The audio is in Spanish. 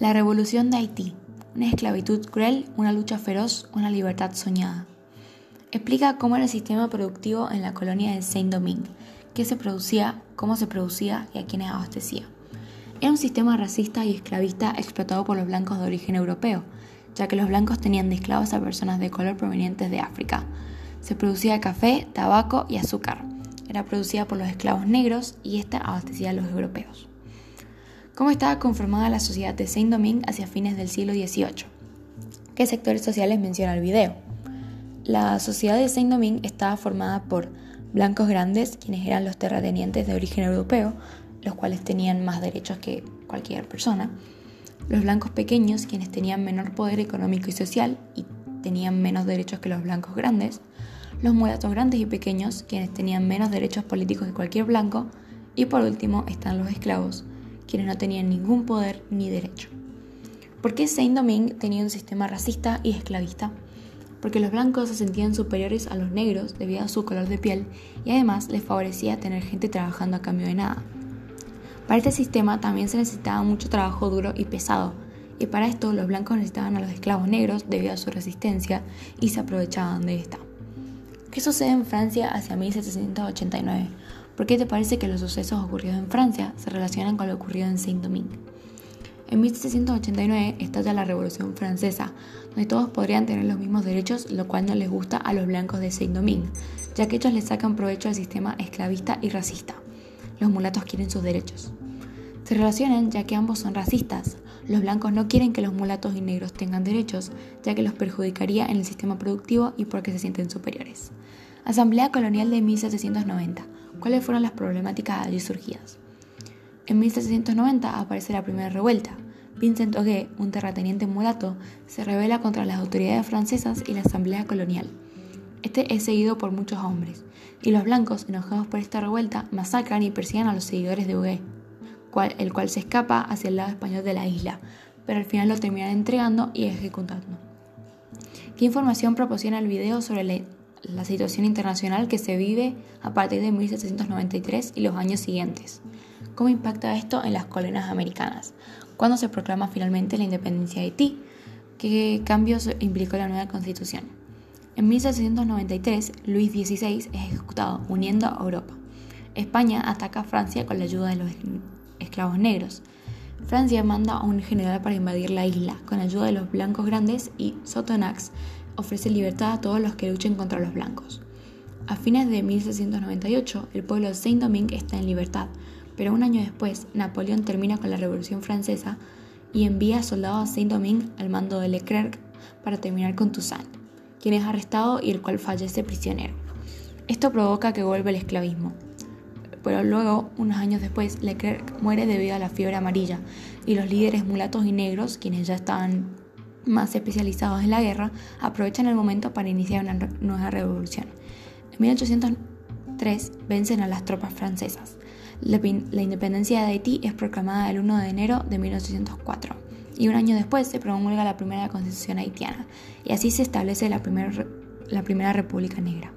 La revolución de Haití. Una esclavitud cruel, una lucha feroz, una libertad soñada. Explica cómo era el sistema productivo en la colonia de Saint-Domingue, qué se producía, cómo se producía y a quiénes abastecía. Era un sistema racista y esclavista explotado por los blancos de origen europeo, ya que los blancos tenían de esclavos a personas de color provenientes de África. Se producía café, tabaco y azúcar. Era producida por los esclavos negros y esta abastecía a los europeos cómo estaba conformada la sociedad de Saint-Domingue hacia fines del siglo XVIII. ¿Qué sectores sociales menciona el video? La sociedad de Saint-Domingue estaba formada por blancos grandes, quienes eran los terratenientes de origen europeo, los cuales tenían más derechos que cualquier persona, los blancos pequeños, quienes tenían menor poder económico y social y tenían menos derechos que los blancos grandes, los mulatos grandes y pequeños, quienes tenían menos derechos políticos que cualquier blanco, y por último están los esclavos, quienes no tenían ningún poder ni derecho. ¿Por qué Saint-Domingue tenía un sistema racista y esclavista? Porque los blancos se sentían superiores a los negros debido a su color de piel y además les favorecía tener gente trabajando a cambio de nada. Para este sistema también se necesitaba mucho trabajo duro y pesado, y para esto los blancos necesitaban a los esclavos negros debido a su resistencia y se aprovechaban de esta. ¿Qué sucede en Francia hacia 1789? ¿Por qué te parece que los sucesos ocurridos en Francia se relacionan con lo ocurrido en Saint-Domingue? En 1789 estalla la Revolución Francesa, donde todos podrían tener los mismos derechos, lo cual no les gusta a los blancos de Saint-Domingue, ya que ellos les sacan provecho al sistema esclavista y racista. Los mulatos quieren sus derechos. Se relacionan ya que ambos son racistas. Los blancos no quieren que los mulatos y negros tengan derechos, ya que los perjudicaría en el sistema productivo y porque se sienten superiores. Asamblea Colonial de 1790 cuáles fueron las problemáticas allí surgidas. En 1790 aparece la primera revuelta. Vincent Oguet, un terrateniente mulato, se rebela contra las autoridades francesas y la asamblea colonial. Este es seguido por muchos hombres, y los blancos, enojados por esta revuelta, masacran y persiguen a los seguidores de Oguet, el cual se escapa hacia el lado español de la isla, pero al final lo terminan entregando y ejecutando. ¿Qué información proporciona el video sobre la la situación internacional que se vive a partir de 1793 y los años siguientes. ¿Cómo impacta esto en las colonias americanas? ¿Cuándo se proclama finalmente la independencia de Haití? ¿Qué cambios implicó la nueva constitución? En 1793, Luis XVI es ejecutado, uniendo a Europa. España ataca a Francia con la ayuda de los esclavos negros. Francia manda a un general para invadir la isla, con ayuda de los blancos grandes y Sotonax ofrece libertad a todos los que luchen contra los blancos. A fines de 1698, el pueblo de Saint-Domingue está en libertad, pero un año después, Napoleón termina con la Revolución Francesa y envía soldados a Saint-Domingue al mando de Leclerc para terminar con Toussaint, quien es arrestado y el cual fallece prisionero. Esto provoca que vuelva el esclavismo. Pero luego, unos años después, Leclerc muere debido a la fiebre amarilla y los líderes mulatos y negros, quienes ya estaban más especializados en la guerra aprovechan el momento para iniciar una nueva revolución. En 1803 vencen a las tropas francesas. La, independencia de Haití es proclamada el 1 de enero de 1804 y un año después se promulga la primera constitución haitiana y así se establece la, la primera república negra.